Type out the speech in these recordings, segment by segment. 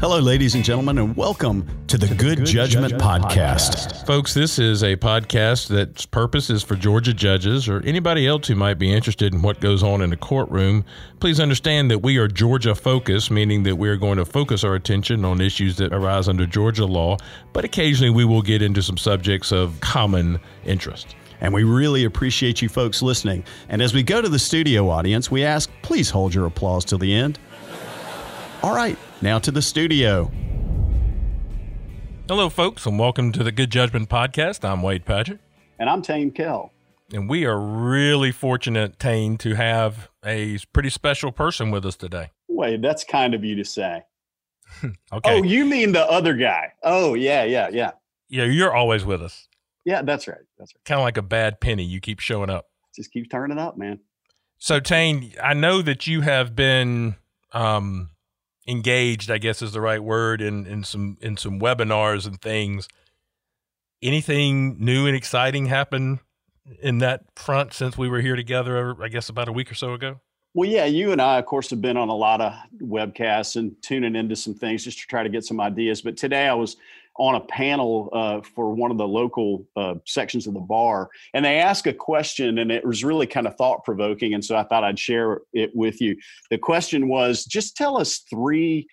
Hello, ladies and gentlemen, and welcome to the Good, Good Judgment, Judgment Podcast. Podcast. Folks, this is a podcast that's purpose is for Georgia judges or anybody else who might be interested in what goes on in the courtroom. Please understand that we are Georgia focused, meaning that we are going to focus our attention on issues that arise under Georgia law, but occasionally we will get into some subjects of common interest. And we really appreciate you folks listening. And as we go to the studio audience, we ask please hold your applause till the end. All right, now to the studio. Hello, folks, and welcome to the Good Judgment Podcast. I'm Wade Padgett. And I'm Tain Kell. And we are really fortunate, Tain, to have a pretty special person with us today. Wade, that's kind of you to say. okay. Oh, you mean the other guy? Oh, yeah, yeah, yeah. Yeah, you're always with us. Yeah, that's right. That's right. Kind of like a bad penny. You keep showing up. Just keep turning up, man. So, Tain, I know that you have been um, engaged, I guess is the right word, in in some in some webinars and things. Anything new and exciting happen in that front since we were here together? I guess about a week or so ago. Well, yeah, you and I, of course, have been on a lot of webcasts and tuning into some things just to try to get some ideas. But today I was on a panel uh, for one of the local uh, sections of the bar, and they asked a question, and it was really kind of thought provoking. And so I thought I'd share it with you. The question was just tell us three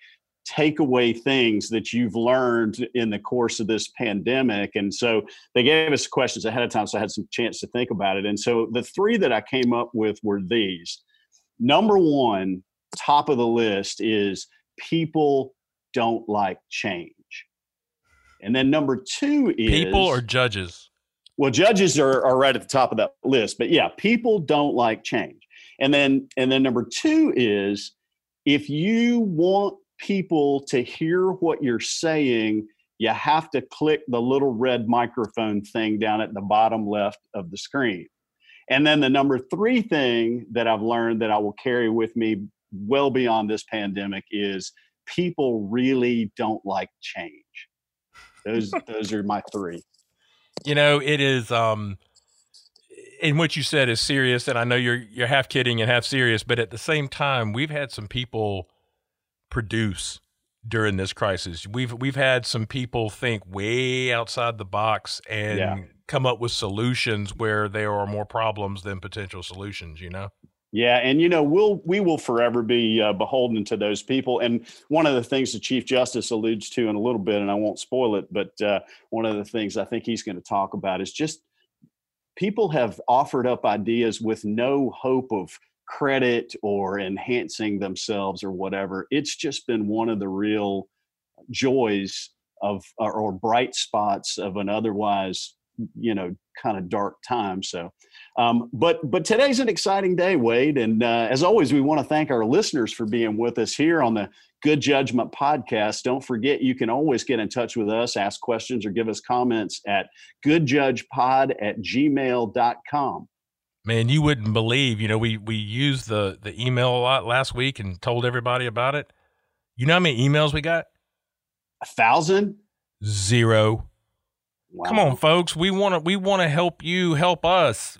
takeaway things that you've learned in the course of this pandemic. And so they gave us questions ahead of time, so I had some chance to think about it. And so the three that I came up with were these. Number one, top of the list is people don't like change. And then number two is people or judges. Well, judges are, are right at the top of that list, but yeah, people don't like change. And then and then number two is if you want people to hear what you're saying, you have to click the little red microphone thing down at the bottom left of the screen. And then the number three thing that I've learned that I will carry with me well beyond this pandemic is people really don't like change. Those those are my three. You know, it is um and what you said is serious and I know you're you're half kidding and half serious, but at the same time, we've had some people produce during this crisis. We've we've had some people think way outside the box and yeah. come up with solutions where there are more problems than potential solutions, you know? Yeah, and you know we'll we will forever be uh, beholden to those people. And one of the things the Chief Justice alludes to in a little bit, and I won't spoil it, but uh, one of the things I think he's going to talk about is just people have offered up ideas with no hope of credit or enhancing themselves or whatever. It's just been one of the real joys of or, or bright spots of an otherwise you know kind of dark time so um, but but today's an exciting day wade and uh, as always we want to thank our listeners for being with us here on the good judgment podcast don't forget you can always get in touch with us ask questions or give us comments at goodjudgepod at gmail.com man you wouldn't believe you know we we used the the email a lot last week and told everybody about it you know how many emails we got a thousand zero Wow. Come on, folks. We want to we want to help you help us.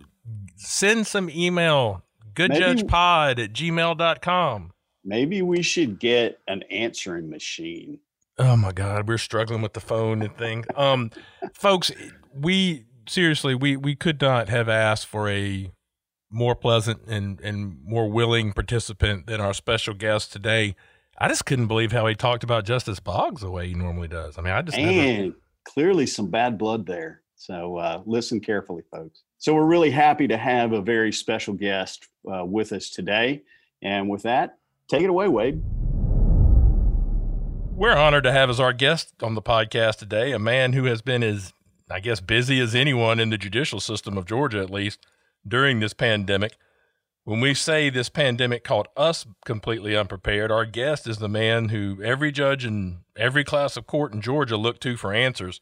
Send some email. Goodjudgepod at gmail.com. Maybe we should get an answering machine. Oh my God, we're struggling with the phone and thing. Um, folks, we seriously we we could not have asked for a more pleasant and and more willing participant than our special guest today. I just couldn't believe how he talked about Justice Boggs the way he normally does. I mean, I just and never clearly some bad blood there. So uh, listen carefully, folks. So we're really happy to have a very special guest uh, with us today. And with that, take it away, Wade. We're honored to have as our guest on the podcast today a man who has been as, I guess, busy as anyone in the judicial system of Georgia, at least during this pandemic. When we say this pandemic caught us completely unprepared, our guest is the man who every judge in every class of court in Georgia looked to for answers,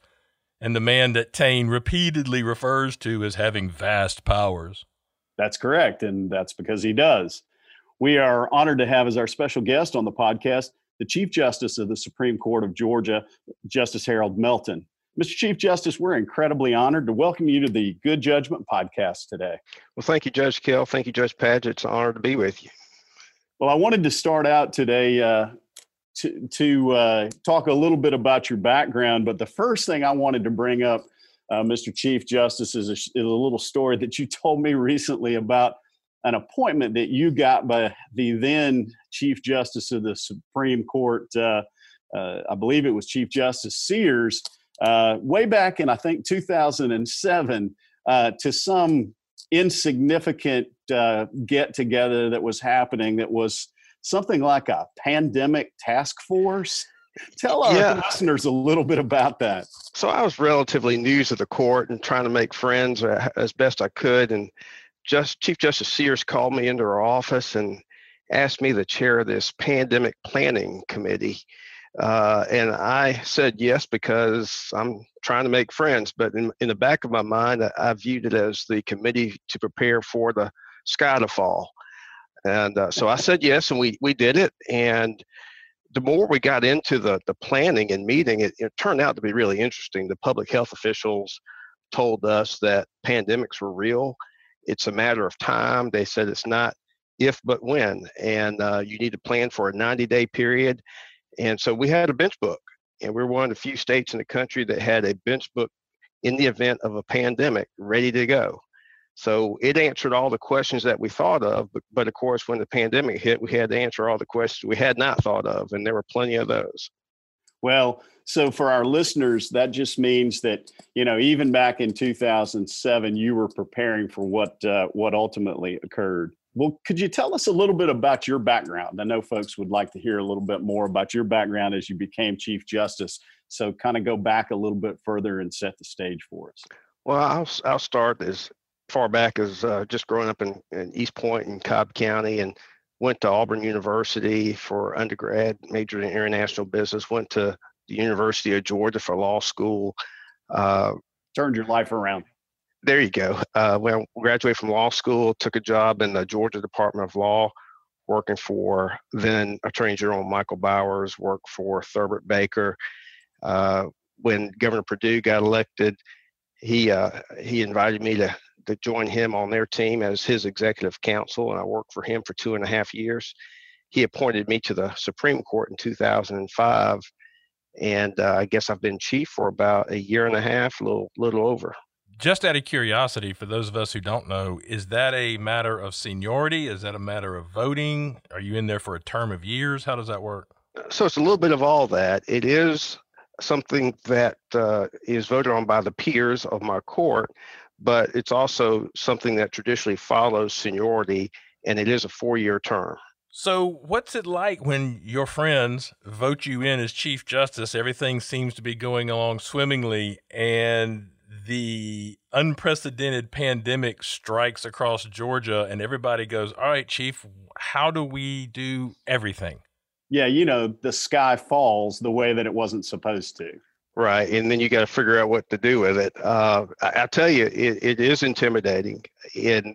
and the man that Tain repeatedly refers to as having vast powers. That's correct, and that's because he does. We are honored to have as our special guest on the podcast the Chief Justice of the Supreme Court of Georgia, Justice Harold Melton. Mr. Chief Justice, we're incredibly honored to welcome you to the Good Judgment podcast today. Well, thank you, Judge Kell. Thank you, Judge Padgett. It's an honor to be with you. Well, I wanted to start out today uh, to, to uh, talk a little bit about your background. But the first thing I wanted to bring up, uh, Mr. Chief Justice, is a, is a little story that you told me recently about an appointment that you got by the then Chief Justice of the Supreme Court. Uh, uh, I believe it was Chief Justice Sears, uh, way back in I think 2007, uh, to some insignificant get together that was happening that was something like a pandemic task force. Tell our yeah. listeners a little bit about that. So I was relatively new to the court and trying to make friends uh, as best I could. And just Chief Justice Sears called me into her office and asked me to chair this pandemic planning committee. Uh, and I said yes because I'm trying to make friends. But in, in the back of my mind, I, I viewed it as the committee to prepare for the sky to fall. And uh, so I said yes, and we, we did it. And the more we got into the, the planning and meeting, it, it turned out to be really interesting. The public health officials told us that pandemics were real. It's a matter of time. They said it's not if but when, and uh, you need to plan for a 90 day period. And so we had a bench book, and we are one of the few states in the country that had a bench book in the event of a pandemic ready to go. So it answered all the questions that we thought of, but, but of course, when the pandemic hit, we had to answer all the questions we had not thought of, and there were plenty of those. Well, so for our listeners, that just means that you know even back in 2007, you were preparing for what uh, what ultimately occurred. Well, could you tell us a little bit about your background? I know folks would like to hear a little bit more about your background as you became Chief Justice. So, kind of go back a little bit further and set the stage for us. Well, I'll, I'll start as far back as uh, just growing up in, in East Point in Cobb County and went to Auburn University for undergrad, majored in international business, went to the University of Georgia for law school. Uh, Turned your life around there you go. Uh, when I graduated from law school, took a job in the Georgia Department of Law, working for then Attorney General Michael Bowers, worked for Thurbert Baker. Uh, when Governor Perdue got elected, he uh, he invited me to to join him on their team as his executive counsel, and I worked for him for two and a half years. He appointed me to the Supreme Court in 2005, and uh, I guess I've been chief for about a year and a half, a little little over just out of curiosity, for those of us who don't know, is that a matter of seniority? Is that a matter of voting? Are you in there for a term of years? How does that work? So it's a little bit of all that. It is something that uh, is voted on by the peers of my court, but it's also something that traditionally follows seniority, and it is a four year term. So, what's it like when your friends vote you in as Chief Justice? Everything seems to be going along swimmingly, and the unprecedented pandemic strikes across Georgia and everybody goes, All right, Chief, how do we do everything? Yeah, you know, the sky falls the way that it wasn't supposed to. Right. And then you got to figure out what to do with it. Uh, I, I, tell you, it, it is intimidating. And,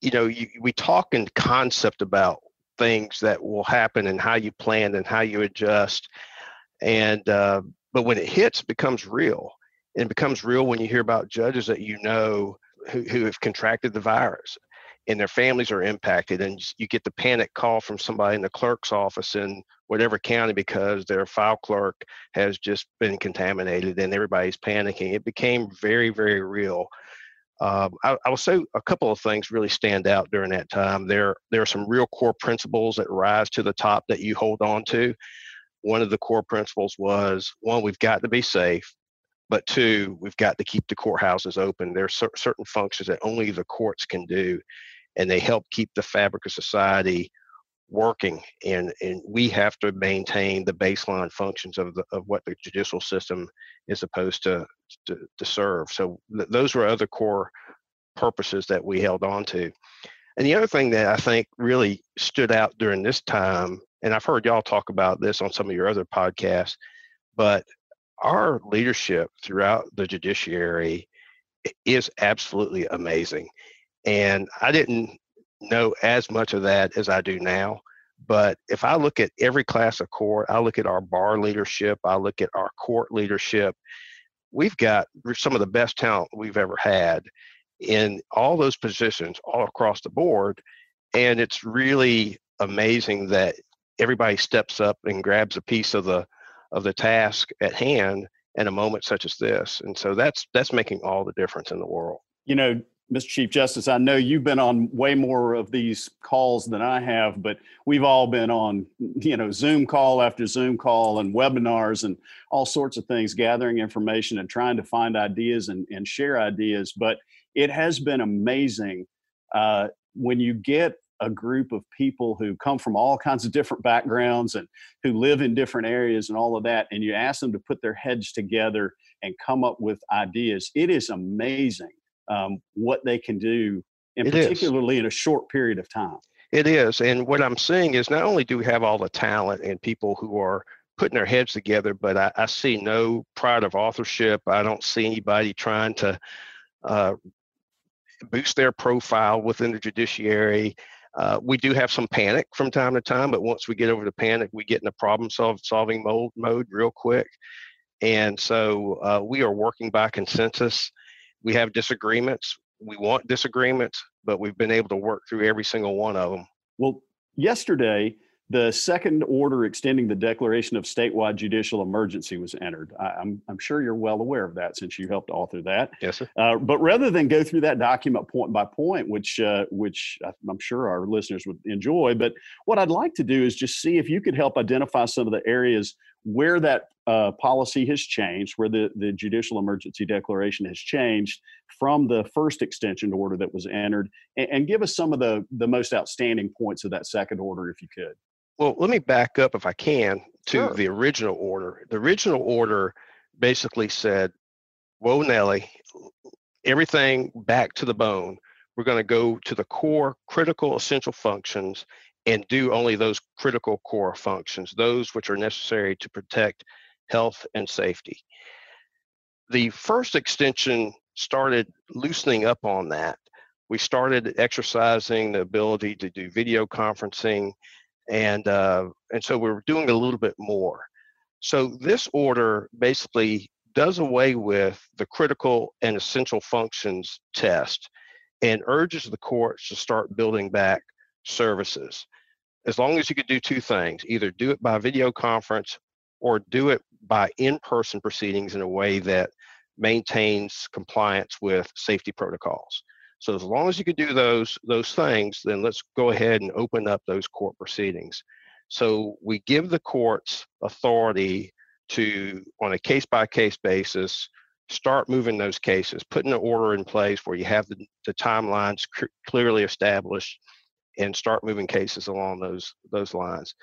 you know, you, we talk in concept about things that will happen and how you plan and how you adjust. And, uh, but when it hits, it becomes real it becomes real when you hear about judges that you know who, who have contracted the virus and their families are impacted and you get the panic call from somebody in the clerk's office in whatever county because their file clerk has just been contaminated and everybody's panicking. It became very very real. Um, I, I, will say a couple of things really stand out during that time. There there are some real core principles that rise to the top that you hold on to. One of the core principles was one we've got to be safe but two, we've got to keep the courthouses open. There are cer- certain functions that only the courts can do, and they help keep the fabric of society working. And, and we have to maintain the baseline functions of, the, of what the judicial system is supposed to, to, to serve. So th- those were other core purposes that we held on to. And the other thing that I think really stood out during this time, and I've heard y'all talk about this on some of your other podcasts, but our leadership throughout the judiciary is absolutely amazing. And I didn't know as much of that as I do now. But if I look at every class of court, I look at our bar leadership, I look at our court leadership, we've got some of the best talent we've ever had in all those positions all across the board. And it's really amazing that everybody steps up and grabs a piece of the of the task at hand in a moment such as this. And so that's that's making all the difference in the world. You know, Mr. Chief Justice, I know you've been on way more of these calls than I have, but we've all been on, you know, Zoom call after Zoom call and webinars and all sorts of things, gathering information and trying to find ideas and, and share ideas. But it has been amazing uh, when you get a group of people who come from all kinds of different backgrounds and who live in different areas and all of that, and you ask them to put their heads together and come up with ideas. It is amazing um, what they can do, and It particularly is. in a short period of time. It is. And what I'm seeing is not only do we have all the talent and people who are putting their heads together, but I, I see no pride of authorship. I don't see anybody trying to uh, boost their profile within the judiciary. Uh, we do have some panic from time to time, but once we get over the panic, we get in a problem solve, solving mode, mode real quick. And so uh, we are working by consensus. We have disagreements. We want disagreements, but we've been able to work through every single one of them. Well, yesterday, the second order extending the declaration of statewide judicial emergency was entered. I, I'm, I'm sure you're well aware of that since you helped author that. Yes, sir. Uh, but rather than go through that document point by point, which uh, which I'm sure our listeners would enjoy, but what I'd like to do is just see if you could help identify some of the areas where that uh, policy has changed, where the, the judicial emergency declaration has changed from the first extension order that was entered, and, and give us some of the the most outstanding points of that second order, if you could. Well, let me back up if I can to Sure. the original order. The original order basically said, Whoa, Nelly, everything back to the bone. We're going to go to the core critical essential functions and do only those critical core functions, those which are necessary to protect health and safety. The first extension started loosening up on that. We started exercising the ability to do video conferencing and uh, and so we're doing a little bit more. So this order basically does away with the critical and essential functions test and urges the courts to start building back services. As long as you could do two things, either do it by video conference or do it by in-person proceedings in a way that maintains compliance with safety protocols. So as long as you can do those those things, then let's go ahead and open up those court proceedings. So we give the courts authority to, on a case by case basis, start moving those cases, putting an order in place where you have the, the timelines c- clearly established, and start moving cases along those those lines.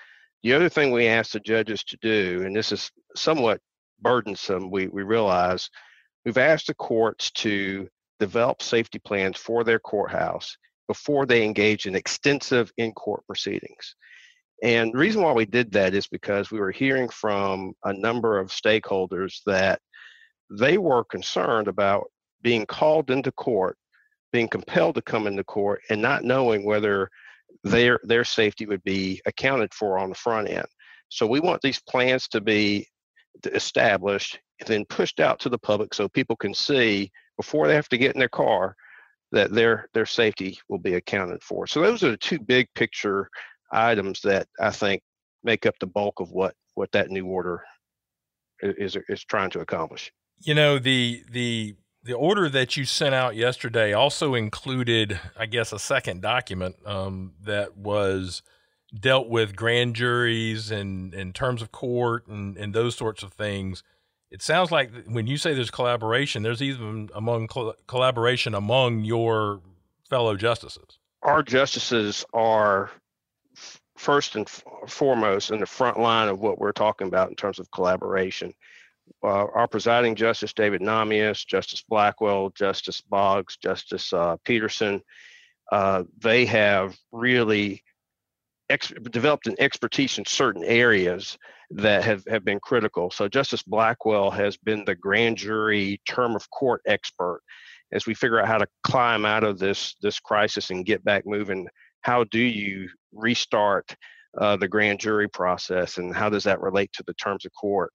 The other thing we ask the judges to do, and this is somewhat burdensome, we, we realize, we've asked the courts to develop safety plans for their courthouse before they engage in extensive in-court proceedings. And the reason why we did that is because we were hearing from a number of stakeholders that they were concerned about being called into court, being compelled to come into court, and not knowing whether their their safety would be accounted for on the front end. So we want these plans to be established and then pushed out to the public so people can see before they have to get in their car that their their safety will be accounted for. So those are the two big picture items that I think make up the bulk of what what that new order is is trying to accomplish. You know the the the order that you sent out yesterday also included, I guess, a second document um, that was dealt with grand juries and in terms of court and and those sorts of things. It sounds like when you say there's collaboration, there's even among col- collaboration among your fellow justices. Our justices are f- first and f- foremost in the front line of what we're talking about in terms of collaboration. Uh, our presiding justice, David Nahmias, Justice Blackwell, Justice Boggs, Justice uh, Peterson, uh, they have really ex- developed an expertise in certain areas that have, have been critical. So Justice Blackwell has been the grand jury term of court expert as we figure out how to climb out of this this crisis and get back moving. How do you restart uh, the grand jury process, and how does that relate to the terms of court?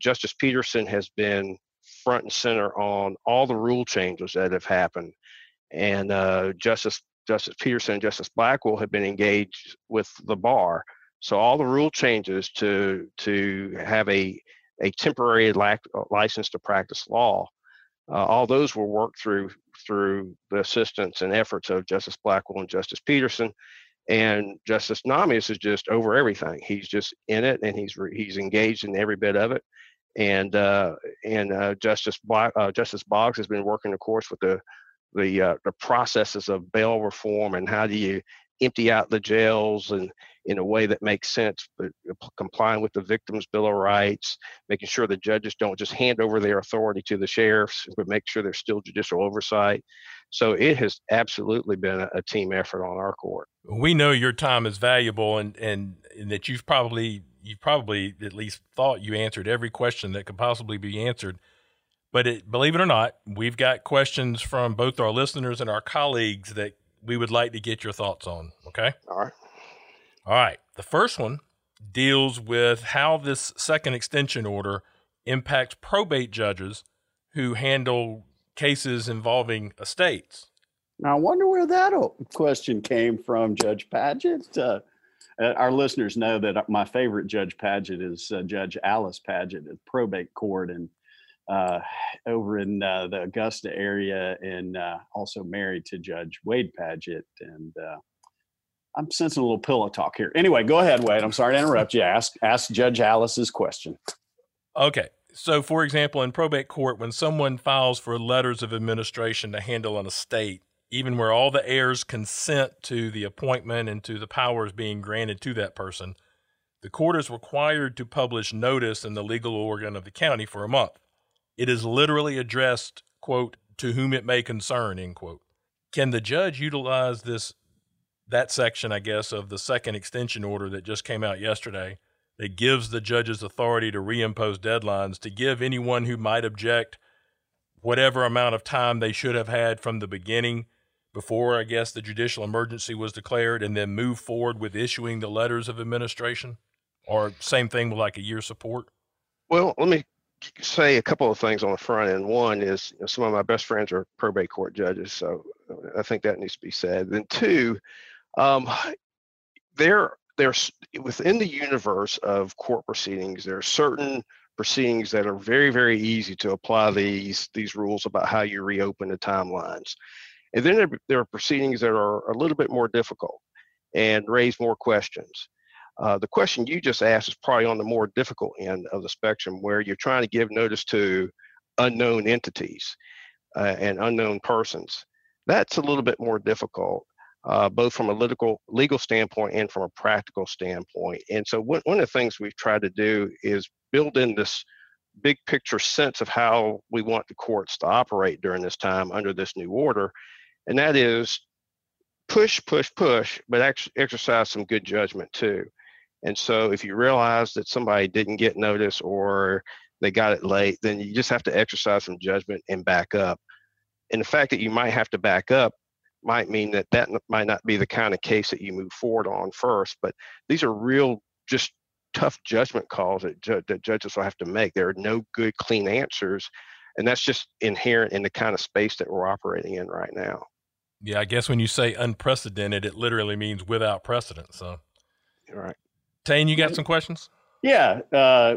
Justice Peterson has been front and center on all the rule changes that have happened, and uh, Justice Justice Peterson and Justice Blackwell have been engaged with the bar So all the rule changes to to have a a temporary lac- uh, license to practice law, uh, all those were worked through through the assistance and efforts of Justice Blackwell and Justice Peterson. And Justice Nahmias is just over everything. He's just in it, and he's re- he's engaged in every bit of it. And uh, and uh, Justice Black, uh, Justice Boggs has been working, of course, with the the uh, the processes of bail reform and how do you empty out the jails and in a way that makes sense, but complying with the Victims' Bill of Rights, making sure the judges don't just hand over their authority to the sheriffs, but make sure there's still judicial oversight. So it has absolutely been a, a team effort on our court. We know your time is valuable, and, and and that you've probably you've probably at least thought you answered every question that could possibly be answered. But it, believe it or not, we've got questions from both our listeners and our colleagues that we would like to get your thoughts on. Okay. All right. All right. The first one deals with how this second extension order impacts probate judges who handle cases involving estates. Now, I wonder where that question came from, Judge Padgett. Uh, uh, our listeners know that my favorite Judge Padgett is uh, Judge Alice Padgett at probate court and uh, over in uh, the Augusta area, and uh, also married to Judge Wade Padgett. And I'm sensing a little pillow talk here. Anyway, go ahead, Wade. I'm sorry to interrupt you. Ask ask Judge Alice's question. Okay. So, for example, in probate court, when someone files for letters of administration to handle an estate, even where all the heirs consent to the appointment and to the powers being granted to that person, the court is required to publish notice in the legal organ of the county for a month. It is literally addressed, quote, to whom it may concern, end quote. Can the judge utilize this that section, I guess, of the second extension order that just came out yesterday that gives the judges authority to reimpose deadlines to give anyone who might object whatever amount of time they should have had from the beginning before, I guess, the judicial emergency was declared and then move forward with issuing the letters of administration? Or same thing with like a year support? Well, let me say a couple of things on the front end. One is you know, some of my best friends are probate court judges, so I think that needs to be said. Then two, um, there, there's within the universe of court proceedings, there are certain proceedings that are very, very easy to apply these these rules about how you reopen the timelines. And then there, are proceedings that are a little bit more difficult and raise more questions. Uh, the question you just asked is probably on the more difficult end of the spectrum, where you're trying to give notice to unknown entities uh, and unknown persons. That's a little bit more difficult uh, both from a legal legal standpoint and from a practical standpoint. And so one, one of the things we've tried to do is build in this big picture sense of how we want the courts to operate during this time under this new order, and that is push, push, push, but actually exercise some good judgment too. And so if you realize that somebody didn't get notice or they got it late, then you just have to exercise some judgment and back up. And the fact that you might have to back up might mean that that might not be the kind of case that you move forward on first. But these are real, just tough judgment calls that, ju- that judges will have to make. There are no good, clean answers, and that's just inherent in the kind of space that we're operating in right now. Yeah, I guess when you say unprecedented, it literally means without precedent. So, all right. Tain, you got some questions? Yeah. Uh,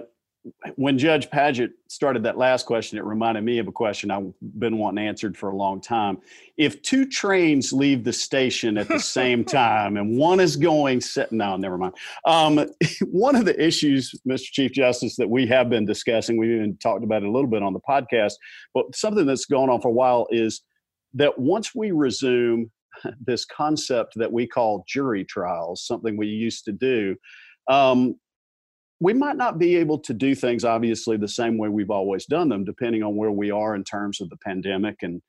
when Judge Padgett started that last question, it reminded me of a question I've been wanting answered for a long time. If two trains leave the station at the same time and one is going, no, never mind. Um, one of the issues, Mr. Chief Justice, that we have been discussing, we even talked about it a little bit on the podcast, but something that's going on for a while is that once we resume this concept that we call jury trials, something we used to do, um, we might not be able to do things obviously the same way we've always done them depending on where we are in terms of the pandemic and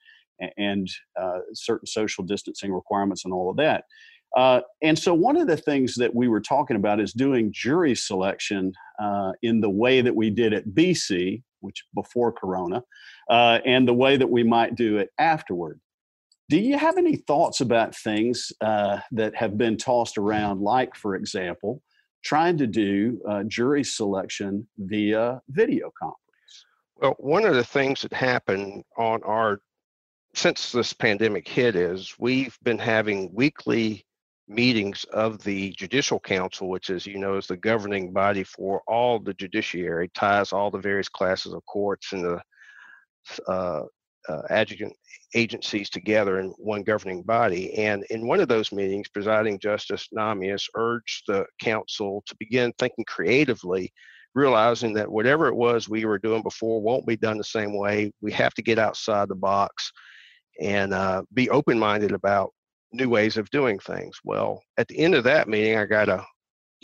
and uh, certain social distancing requirements and all of that. Uh, and so one of the things that we were talking about is doing jury selection uh, in the way that we did at bc which before corona uh, and the way that we might do it afterward. Do you have any thoughts about things uh, that have been tossed around like for example trying to do uh, jury selection via video conference. Well, one of the things that happened on our since this pandemic hit is we've been having weekly meetings of the Judicial Council, which, as you know, is the governing body for all the judiciary, ties all the various classes of courts and the uh, uh, agencies together in one governing body. And in one of those meetings, presiding Justice Nahmias urged the council to begin thinking creatively, realizing that whatever it was we were doing before won't be done the same way. We have to get outside the box and uh, be open minded about new ways of doing things. Well, at the end of that meeting, I got a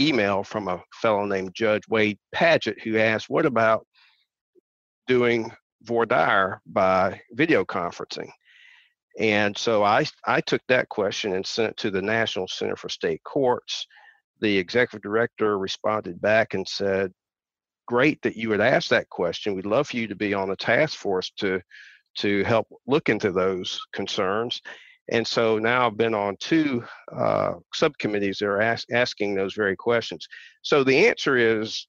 email from a fellow named Judge Wade Padgett who asked, "What about doing dire by video conferencing?" And so I I took that question and sent it to the National Center for State Courts. The executive director responded back and said, "Great that you would ask that question. We'd love for you to be on the task force to." to help look into those concerns and so now I've been on two uh, subcommittees that are ask, asking those very questions. So the answer is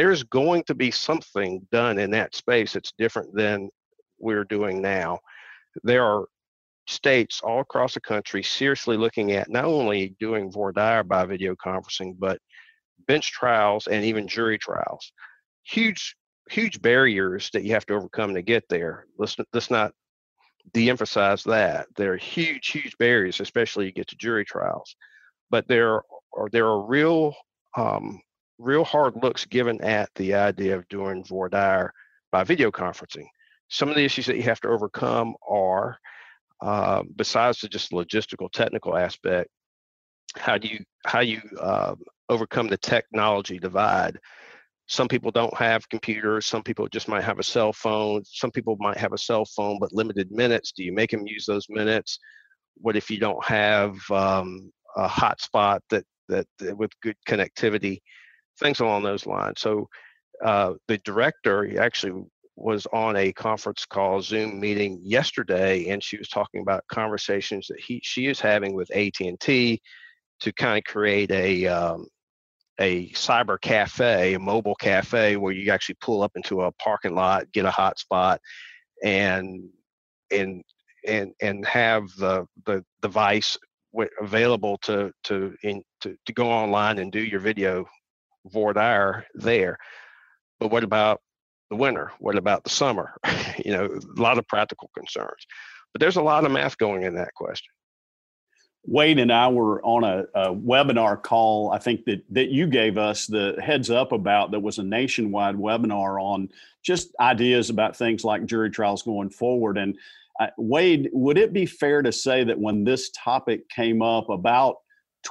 there's going to be something done in that space that's different than we're doing now. There are states all across the country seriously looking at not only doing voir dire by video conferencing, but bench trials and even jury trials. Huge, huge barriers that you have to overcome to get there. Let's let's not de-emphasize that. There are huge, huge barriers, especially you get to jury trials. But there are there are real um, real hard looks given at the idea of doing voir dire by video conferencing. Some of the issues that you have to overcome are, uh, besides the just logistical technical aspect, how do you how you uh, overcome the technology divide? some people don't have computers some people just might have a cell phone some people might have a cell phone but limited minutes do you make them use those minutes what if you don't have um, a hotspot that, that that with good connectivity things along those lines. So uh, the director actually was on a conference call zoom meeting yesterday and she was talking about conversations that he she is having with at&t to kind of create a um, a cyber cafe, a mobile cafe where you actually pull up into a parking lot, get a hotspot, and and and and have the the device available to to in to, to go online and do your video voir dire there. But what about the winter? What about the summer? you know, a lot of practical concerns. But there's a lot of math going in that question. Wade and I were on a, a, webinar call. I think that that you gave us the heads up about. That was a nationwide webinar on just ideas about things like jury trials going forward. And uh, Wade, would it be fair to say that when this topic came up, about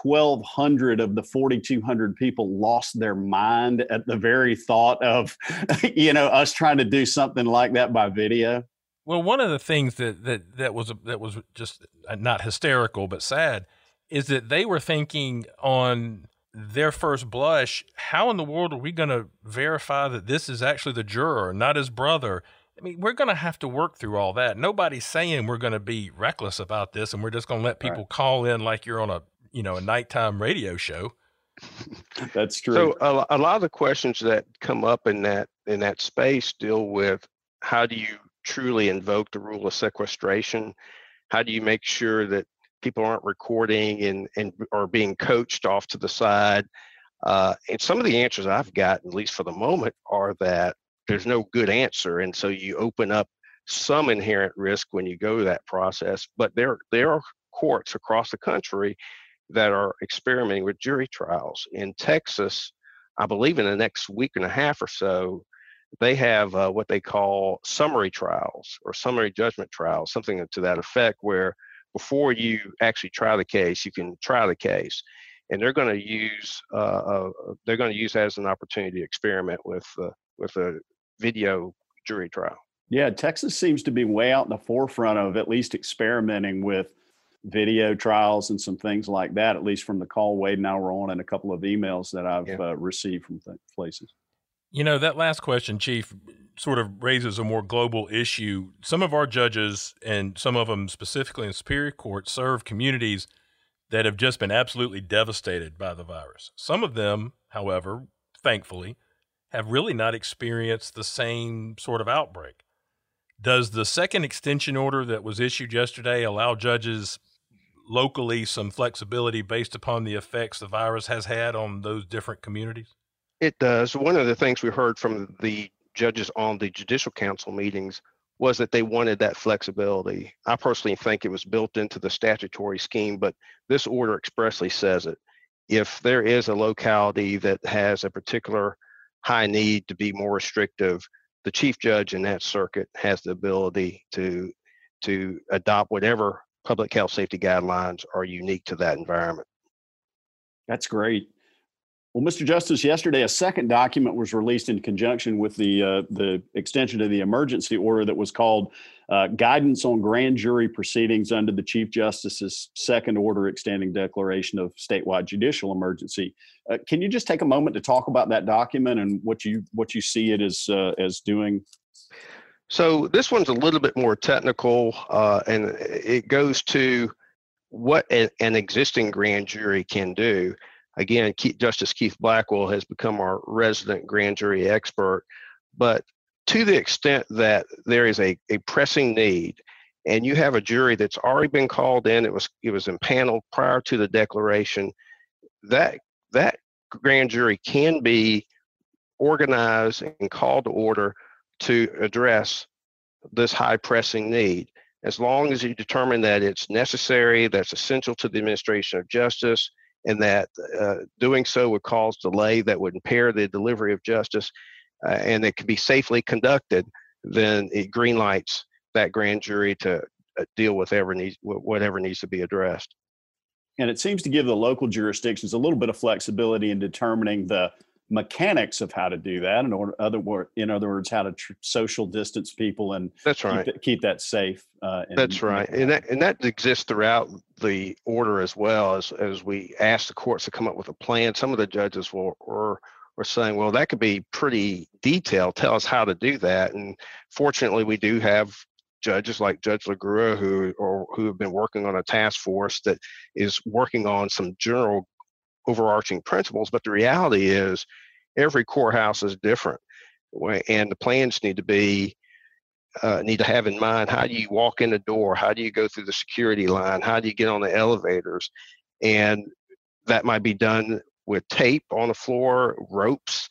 1,200 of the 4,200 people lost their mind at the very thought of, you know, us trying to do something like that by video? Well, one of the things that that that was that was just uh, not hysterical but sad is that they were thinking on their first blush, how in the world are we going to verify that this is actually the juror, not his brother? I mean, we're going to have to work through all that. Nobody's saying we're going to be reckless about this and we're just going to let people right. call in like you're on a, you know, a nighttime radio show. That's true. So a, a lot of the questions that come up in that in that space deal with how do you truly invoke the rule of sequestration? How do you make sure that people aren't recording and, and are being coached off to the side? Uh, and some of the answers I've got, at least for the moment, are that there's no good answer. And so you open up some inherent risk when you go that process. But there, there are courts across the country that are experimenting with jury trials. In Texas, I believe in the next week and a half or so, they have uh, what they call summary trials or summary judgment trials, something to that effect, where before you actually try the case, you can try the case, and they're going to use uh, uh, they're going to use that as an opportunity to experiment with uh, with a video jury trial. Yeah, Texas seems to be way out in the forefront of at least experimenting with video trials and some things like that. At least from the call Wade and I were on, and a couple of emails that I've yeah. uh, received from th- places. You know, that last question, Chief, sort of raises a more global issue. Some of our judges, and some of them specifically in Superior Court, serve communities that have just been absolutely devastated by the virus. Some of them, however, thankfully, have really not experienced the same sort of outbreak. Does the second extension order that was issued yesterday allow judges locally some flexibility based upon the effects the virus has had on those different communities? It does. One of the things we heard from the judges on the Judicial Council meetings was that they wanted that flexibility. I personally think it was built into the statutory scheme, but this order expressly says it. If there is a locality that has a particular high need to be more restrictive, the chief judge in that circuit has the ability to to adopt whatever public health safety guidelines are unique to that environment. That's great. Well, Mr. Justice, yesterday a second document was released in conjunction with the uh, the extension of the emergency order that was called uh, "Guidance on Grand Jury Proceedings under the Chief Justice's Second Order Extending Declaration of Statewide Judicial Emergency." Uh, can you just take a moment to talk about that document and what you what you see it as uh, as doing? So this one's a little bit more technical, uh, and it goes to what a, an existing grand jury can do again, Justice Keith Blackwell has become our resident grand jury expert. But to the extent that there is a, a pressing need, and you have a jury that's already been called in, it was it was impaneled prior to the declaration, that that grand jury can be organized and called to order to address this high pressing need as long as you determine that it's necessary, that's essential to the administration of justice, and that uh, doing so would cause delay that would impair the delivery of justice, uh, and it can be safely conducted, then it greenlights that grand jury to uh, deal with whatever needs, whatever needs to be addressed. And it seems to give the local jurisdictions a little bit of flexibility in determining the mechanics of how to do that in order other in other words how to tr- social distance people and that's right. keep, keep that safe uh, and, that's right. and that. and that exists throughout the order as well as as we ask the courts to come up with a plan. Some of the judges will were were saying well that could be pretty detailed. Tell us how to do that. And fortunately we do have judges like Judge LaGrua who or who have been working on a task force that is working on some general overarching principles, but the reality is every courthouse is different, and the plans need to be uh, need to have in mind how do you walk in the door, how do you go through the security line, how do you get on the elevators, and that might be done with tape on the floor, ropes,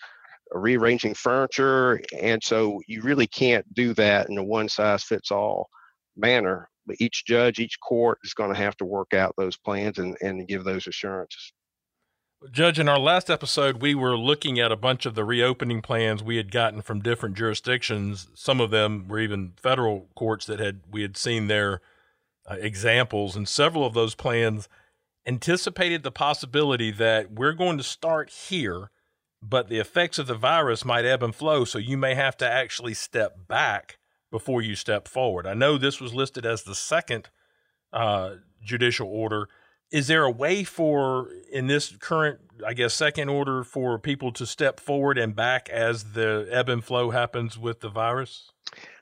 rearranging furniture, and so you really can't do that in a one size fits all manner. But each judge, each court is going to have to work out those plans and, and give those assurances. Judge, in our last episode, we were looking at a bunch of the reopening plans we had gotten from different jurisdictions. Some of them were even federal courts that had we had seen their uh, examples, and several of those plans anticipated the possibility that we're going to start here, but the effects of the virus might ebb and flow, so you may have to actually step back before you step forward. I know this was listed as the second uh, judicial order is there a way for in this current i guess second order for people to step forward and back as the ebb and flow happens with the virus?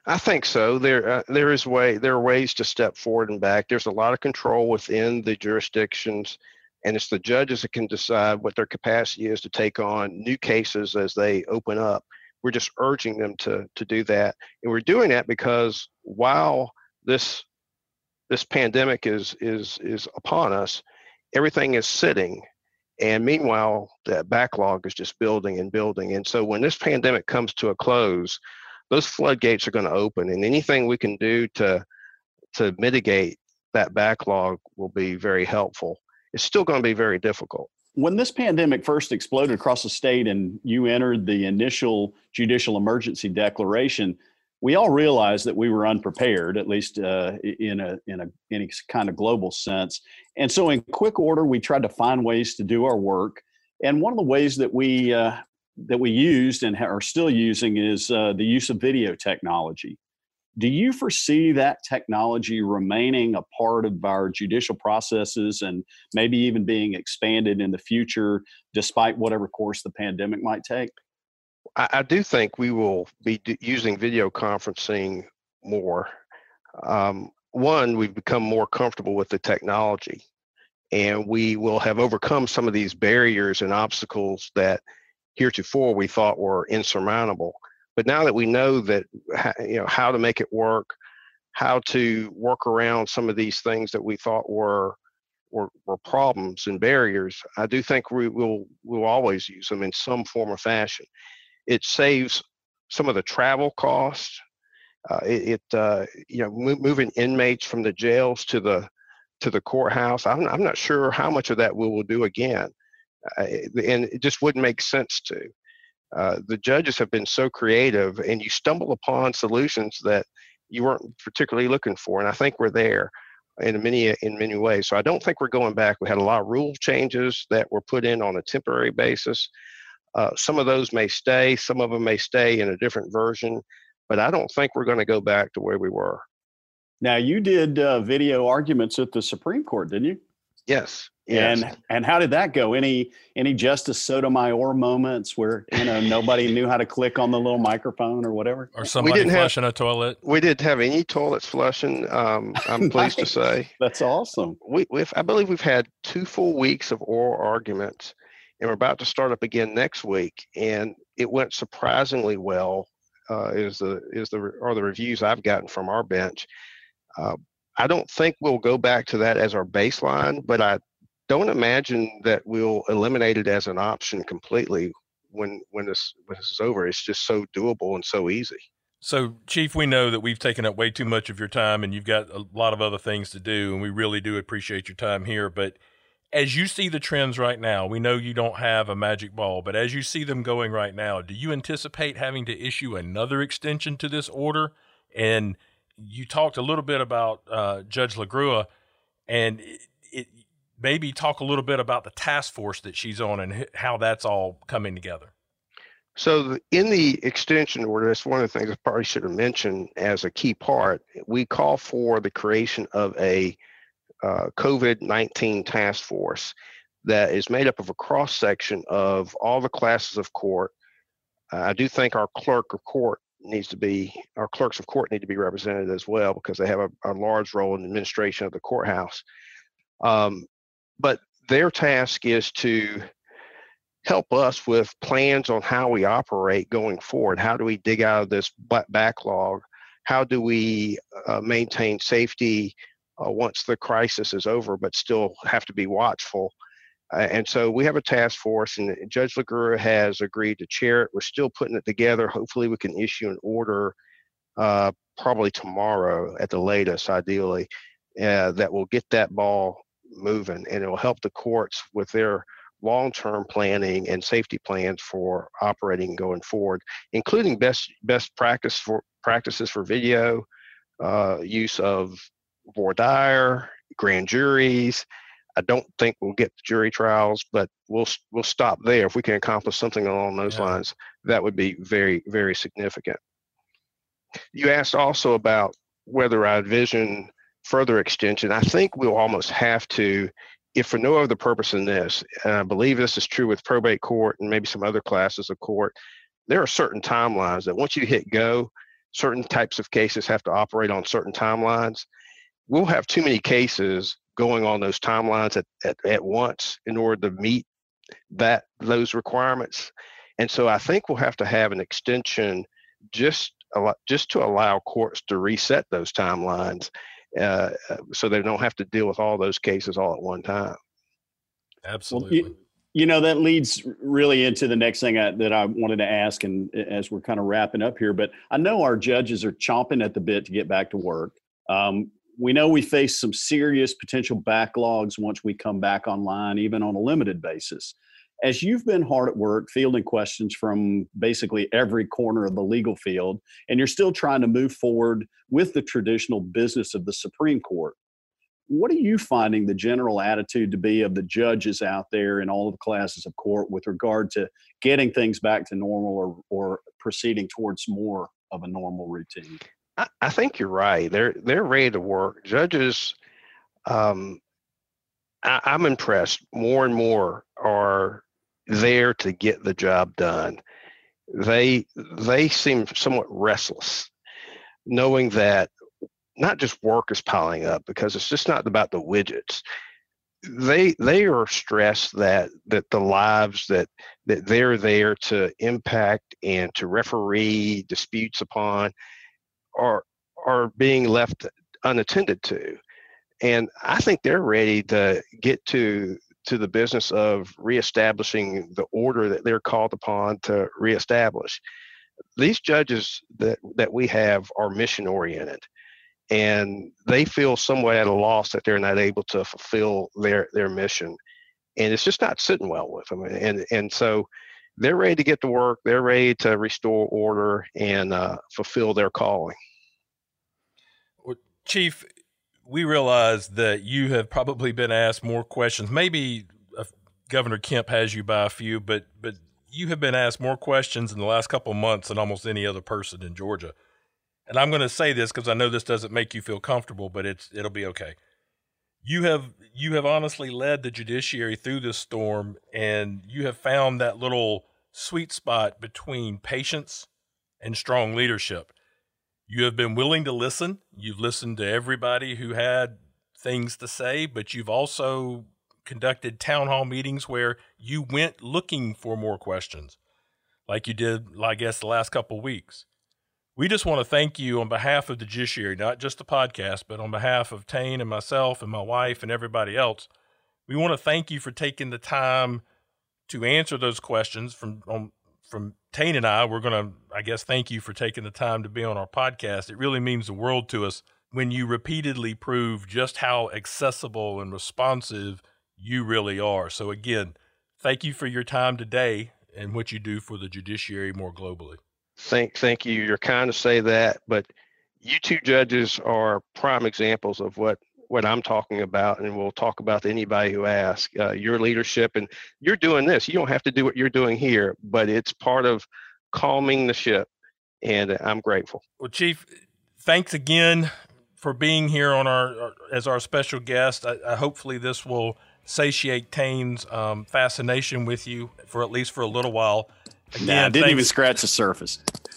I think so. There uh, there is way there are ways to step forward and back. There's a lot of control within the jurisdictions and it's the judges that can decide what their capacity is to take on new cases as they open up. We're just urging them to to do that. And we're doing that because while this this pandemic is is is upon us everything is sitting and meanwhile that backlog is just building and building. And so when this pandemic comes to a close those floodgates are going to open and anything we can do to to mitigate that backlog will be very helpful. It's still going to be very difficult. When this pandemic first exploded across the state and you entered the initial judicial emergency declaration we all realized that we were unprepared, at least uh, in a in a any kind of global sense. And so, in quick order, we tried to find ways to do our work. And one of the ways that we uh, that we used and are still using is uh, the use of video technology. Do you foresee that technology remaining a part of our judicial processes and maybe even being expanded in the future, despite whatever course the pandemic might take? I, I do think we will be d- using video conferencing more. Um, one, we've become more comfortable with the technology, and we will have overcome some of these barriers and obstacles that heretofore we thought were insurmountable. But now that we know that you know how to make it work, how to work around some of these things that we thought were or, or problems and barriers, I do think we will will always use them in some form or fashion. It saves some of the travel costs. Uh, it, it uh, you know moving inmates from the jails to the to the courthouse. I'm I'm not sure how much of that we will do again, uh, and it just wouldn't make sense to. Uh, the judges have been so creative, and you stumble upon solutions that you weren't particularly looking for, and I think we're there in many in many ways. So I don't think we're going back. We had a lot of rule changes that were put in on a temporary basis. Uh, some of those may stay. Some of them may stay in a different version, but I don't think we're going to go back to where we were. Now you did uh, video arguments at the Supreme Court, didn't you? Yes. Yes. And and how did that go? Any any Justice Sotomayor moments where you know nobody knew how to click on the little microphone or whatever? Or somebody flushing have, a toilet? We didn't have any toilets flushing. Um, I'm pleased nice. to say that's awesome. We we've, I believe we've had two full weeks of oral arguments, and we're about to start up again next week, and it went surprisingly well. Uh, is the is the are the reviews I've gotten from our bench. Uh, I don't think we'll go back to that as our baseline, but I don't imagine that we'll eliminate it as an option completely when when this when this is over. It's just so doable and so easy. So, Chief, we know that we've taken up way too much of your time, and you've got a lot of other things to do, and we really do appreciate your time here. But as you see the trends right now, we know you don't have a magic ball, but as you see them going right now, do you anticipate having to issue another extension to this order? And you talked a little bit about uh, Judge LaGrua, and it, it, maybe talk a little bit about the task force that she's on and how that's all coming together. So, in the extension order, that's one of the things I probably should have mentioned as a key part. We call for the creation of a uh, COVID 19 task force that is made up of a cross section of all the classes of court. Uh, I do think our clerk of court needs to be, our clerks of court need to be represented as well because they have a, a large role in the administration of the courthouse. Um, but their task is to help us with plans on how we operate going forward. How do we dig out of this backlog? How do we uh, maintain safety uh, once the crisis is over, but still have to be watchful? Uh, and so we have a task force, and Judge LaGrua has agreed to chair it. We're still putting it together. Hopefully, we can issue an order uh, probably tomorrow at the latest, ideally, uh, that will get that ball moving and it will help the courts with their long-term planning and safety plans for operating going forward, including best best practice for practices for video, uh, use of voir dire, grand juries. I don't think we'll get jury trials, but we'll we'll stop there. If we can accomplish something along those yeah. lines, that would be very very significant. You asked also about whether I envision further extension. I think we'll almost have to, if for no other purpose than this, and I believe this is true with probate court and maybe some other classes of court, there are certain timelines that once you hit go, certain types of cases have to operate on certain timelines. We'll have too many cases going on those timelines at, at, at once in order to meet that those requirements. And so I think we'll have to have an extension just a lot just to allow courts to reset those timelines uh, so they don't have to deal with all those cases all at one time. Absolutely. Well, you, you, know, that leads really into the next thing I, that I wanted to ask, and as we're kind of wrapping up here, but I know our judges are chomping at the bit to get back to work. Um, we know we face some serious potential backlogs once we come back online, even on a limited basis as you've been hard at work fielding questions from basically every corner of the legal field, and you're still trying to move forward with the traditional business of the Supreme Court, what are you finding the general attitude to be of the judges out there in all of the classes of court with regard to getting things back to normal or, or proceeding towards more of a normal routine? I, I think you're right. They're they're ready to work. Judges, um, I, I'm impressed. More and more are there to get the job done. They they seem somewhat restless, knowing that not just work is piling up because it's just not about the widgets. They they are stressed that that the lives that that they're there to impact and to referee disputes upon are are being left unattended to And I think they're ready to get to to the business of reestablishing the order that they're called upon to reestablish. These judges that, that we have are mission oriented and they feel somewhat at a loss that they're not able to fulfill their, their mission. And it's just not sitting well with them. And, and so they're ready to get to work, they're ready to restore order and uh, fulfill their calling. Well, Chief, we realize that you have probably been asked more questions. Maybe uh, Governor Kemp has you by a few, but but you have been asked more questions in the last couple of months than almost any other person in Georgia. And I'm going to say this because I know this doesn't make you feel comfortable, but it's it'll be okay. You have you have honestly led the judiciary through this storm, and you have found that little sweet spot between patience and strong leadership. You have been willing to listen. You've listened to everybody who had things to say, but you've also conducted town hall meetings where you went looking for more questions, like you did, I guess, the last couple weeks. We just want to thank you on behalf of the judiciary, not just the podcast, but on behalf of Tain and myself and my wife and everybody else. We want to thank you for taking the time to answer those questions from on, from Tain and I, we're going to, I guess, thank you for taking the time to be on our podcast. It really means the world to us when you repeatedly prove just how accessible and responsive you really are. So, again, thank you for your time today and what you do for the judiciary more globally. Thank, thank you. You're kind to say that, but you two judges are prime examples of what what I'm talking about, and we'll talk about to anybody who asks. Uh, your leadership, and you're doing this. You don't have to do what you're doing here, but it's part of calming the ship, and I'm grateful. Well, Chief, thanks again for being here on our as our special guest. I, I hopefully this will satiate Tain's um, fascination with you for at least for a little while. Again, nah, didn't thanks. even scratch the surface.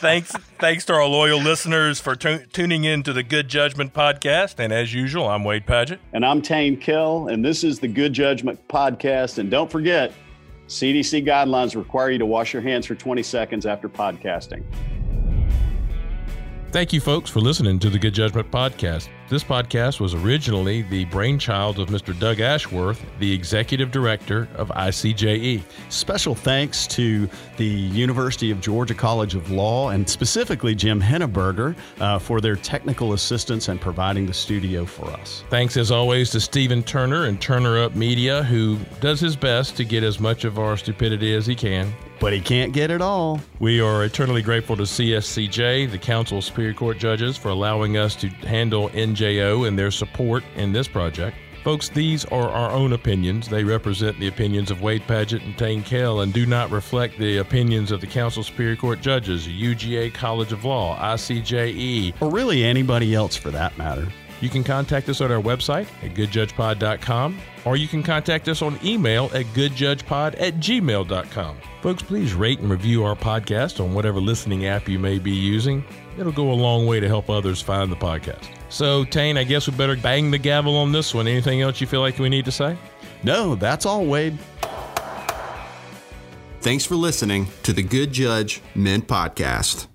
thanks, thanks to our loyal listeners for t- tuning in to the Good Judgment podcast. And as usual, I'm Wade Padgett, and I'm Tain Kell, and this is the Good Judgment podcast. And don't forget, CDC guidelines require you to wash your hands for 20 seconds after podcasting. Thank you, folks, for listening to the Good Judgment Podcast. This podcast was originally the brainchild of Mr. Doug Ashworth, the executive director of ICJE. Special thanks to the University of Georgia College of Law and specifically Jim Henneberger uh, for their technical assistance and providing the studio for us. Thanks, as always, to Stephen Turner and Turner Up Media, who does his best to get as much of our stupidity as he can but he can't get it all. We are eternally grateful to CSCJ, the Council of Superior Court Judges, for allowing us to handle NJO and their support in this project. Folks, these are our own opinions. They represent the opinions of Wade Padgett and Tain Kell and do not reflect the opinions of the Council of Superior Court Judges, UGA College of Law, ICJE, or really anybody else for that matter. You can contact us at our website at goodjudgepod.com or you can contact us on email at goodjudgepod at gmail.com. Folks, please rate and review our podcast on whatever listening app you may be using. It'll go a long way to help others find the podcast. So, Tain, I guess we better bang the gavel on this one. Anything else you feel like we need to say? No, that's all, Wade. Thanks for listening to the Good Judge Men Podcast.